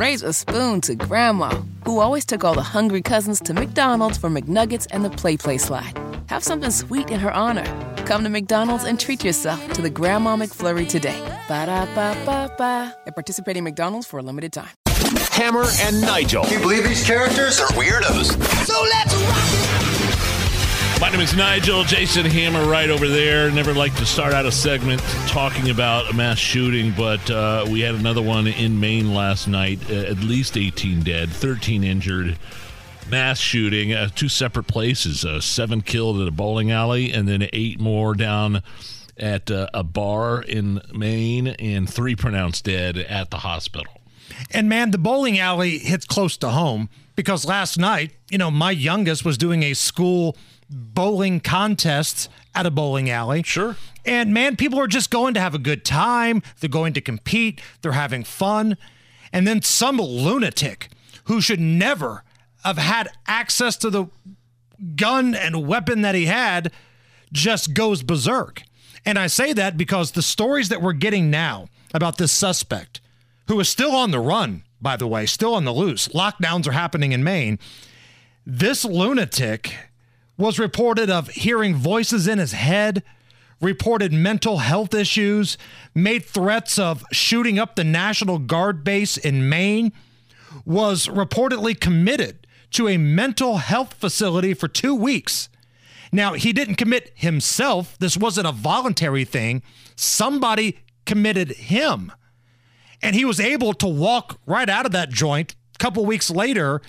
raise a spoon to Grandma, who always took all the hungry cousins to McDonald's for McNuggets and the PlayPlace slide. Have something sweet in her honor. Come to McDonald's and treat yourself to the Grandma McFlurry today. Ba da ba ba ba. At participating McDonald's for a limited time. Hammer and Nigel. Can you believe these characters are weirdos? So let's rock it. My name is Nigel. Jason Hammer right over there. Never like to start out a segment talking about a mass shooting, but uh, we had another one in Maine last night. At least 18 dead, 13 injured. Mass shooting, uh, two separate places. Uh, seven killed at a bowling alley, and then eight more down at uh, a bar in Maine, and three pronounced dead at the hospital. And man, the bowling alley hits close to home because last night, you know, my youngest was doing a school bowling contest at a bowling alley. Sure. And man, people are just going to have a good time. They're going to compete. They're having fun. And then some lunatic who should never have had access to the gun and weapon that he had just goes berserk. And I say that because the stories that we're getting now about this suspect, who is still on the run, by the way, still on the loose, lockdowns are happening in Maine. This lunatic was reported of hearing voices in his head, reported mental health issues, made threats of shooting up the National Guard base in Maine, was reportedly committed to a mental health facility for two weeks. Now, he didn't commit himself. This wasn't a voluntary thing. Somebody committed him. And he was able to walk right out of that joint a couple weeks later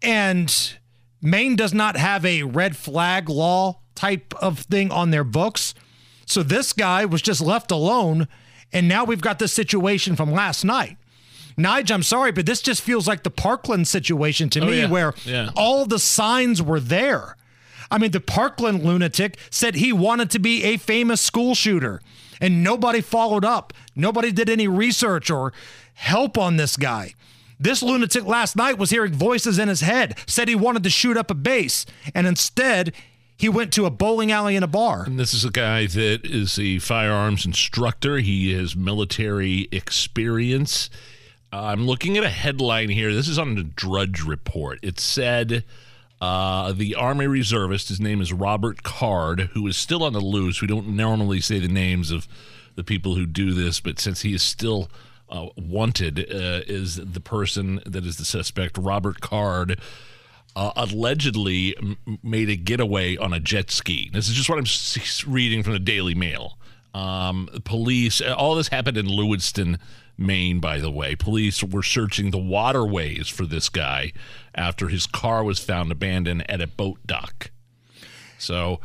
and Maine does not have a red flag law type of thing on their books. So this guy was just left alone. And now we've got this situation from last night. Nige, I'm sorry, but this just feels like the Parkland situation to Oh, me, yeah. where Yeah. all the signs were there. I mean, the Parkland lunatic said he wanted to be a famous school shooter, and nobody followed up. Nobody did any research or help on this guy. This lunatic last night was hearing voices in his head, said he wanted to shoot up a base, and instead he went to a bowling alley and a bar. And this is a guy that is a firearms instructor. He has military experience. Uh, I'm looking at a headline here. This is on the Drudge Report. It said uh, the Army reservist, his name is Robert Card, who is still on the loose. We don't normally say the names of the people who do this, but since he is still uh, wanted, uh, is the person that is the suspect, Robert Card uh, allegedly m- made a getaway on a jet ski. This is just what I'm s- reading from the Daily Mail. Um, police, all this happened in Lewiston, Maine, by the way. Police were searching the waterways for this guy after his car was found abandoned at a boat dock. So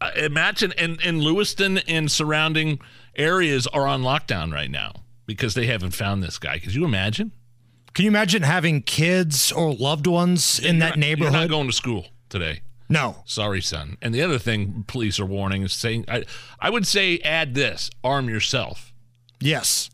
uh, imagine, and, and Lewiston and surrounding areas are on lockdown right now because they haven't found this guy. Could you imagine? Can you imagine having kids or loved ones in that You're neighborhood? not going to school today. No. Sorry, son. And the other thing police are warning is saying, I, I would say add this arm yourself. Yes.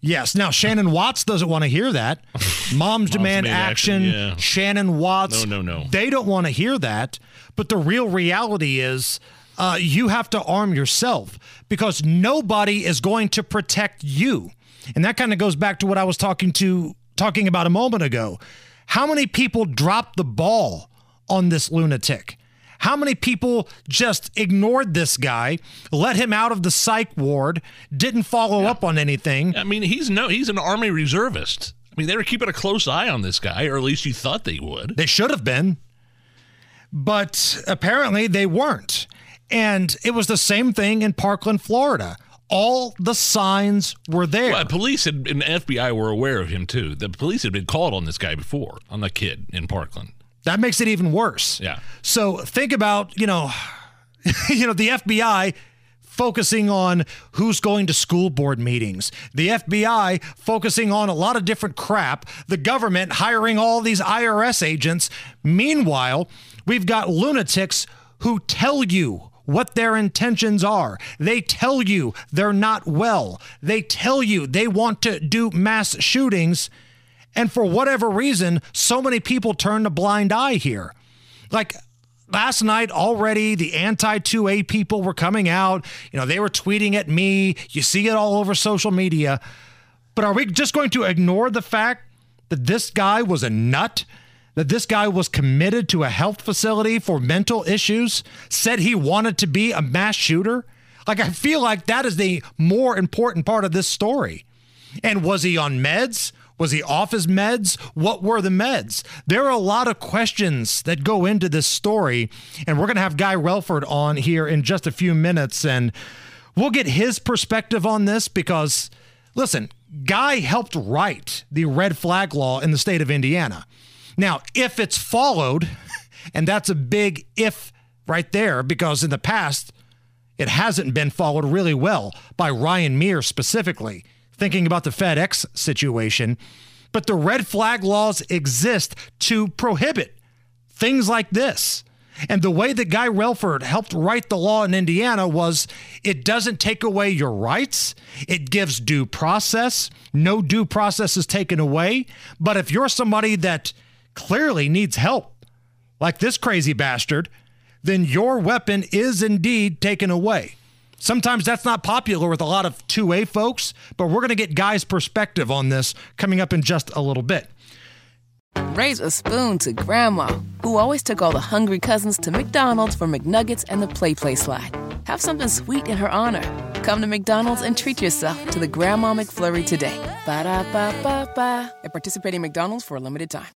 Yes. Now Shannon Watts doesn't want to hear that. Moms demand action. action, yeah. Shannon Watts. No, no, no. They don't want to hear that. But the real reality is uh, you have to arm yourself because nobody is going to protect you. And that kind of goes back to what I was talking to talking about a moment ago. How many people dropped the ball on this lunatic? How many people just ignored this guy, let him out of the psych ward, didn't follow up on anything? I mean, he's no, he's an army reservist. I mean, they were keeping a close eye on this guy, or at least you thought they would. They should have been. But apparently they weren't. And it was the same thing in Parkland, Florida. All the signs were there. Well, police had, and FBI were aware of him too. The police had been called on this guy before, on the kid in Parkland. That makes it even worse. Yeah. So think about, you know, you know, the FBI focusing on who's going to school board meetings. The FBI focusing on a lot of different crap. The government hiring all these IRS agents. Meanwhile, we've got lunatics who tell you what their intentions are. They tell you they're not well. They tell you they want to do mass shootings. And for whatever reason, so many people turn a blind eye here. Like last night already, the anti 2A people were coming out. You know, they were tweeting at me. You see it all over social media. But are we just going to ignore the fact that this guy was a nut, that this guy was committed to a health facility for mental issues, said he wanted to be a mass shooter? Like, I feel like that is the more important part of this story. And was he on meds? Was he off his meds? What were the meds? There are a lot of questions that go into this story, and we're going to have Guy Relford on here in just a few minutes, and we'll get his perspective on this because, listen, Guy helped write the red flag law in the state of Indiana. Now, if it's followed, and that's a big if right there, because in the past, it hasn't been followed really well by Ryan Mears specifically thinking about the FedEx situation, but the red flag laws exist to prohibit things like this. And the way that Guy Relford helped write the law in Indiana was it doesn't take away your rights, it gives due process. No due process is taken away. But if you're somebody that clearly needs help, like this crazy bastard, then your weapon is indeed taken away. Sometimes that's not popular with a lot of 2A folks, but we're going to get Guy's perspective on this coming up in just a little bit. Raise a spoon to Grandma, who always took all the hungry cousins to McDonald's for McNuggets and the PlayPlace slide. Have something sweet in her honor. Come to McDonald's and treat yourself to the Grandma McFlurry today. Ba da ba ba ba. At participating McDonald's for a limited time.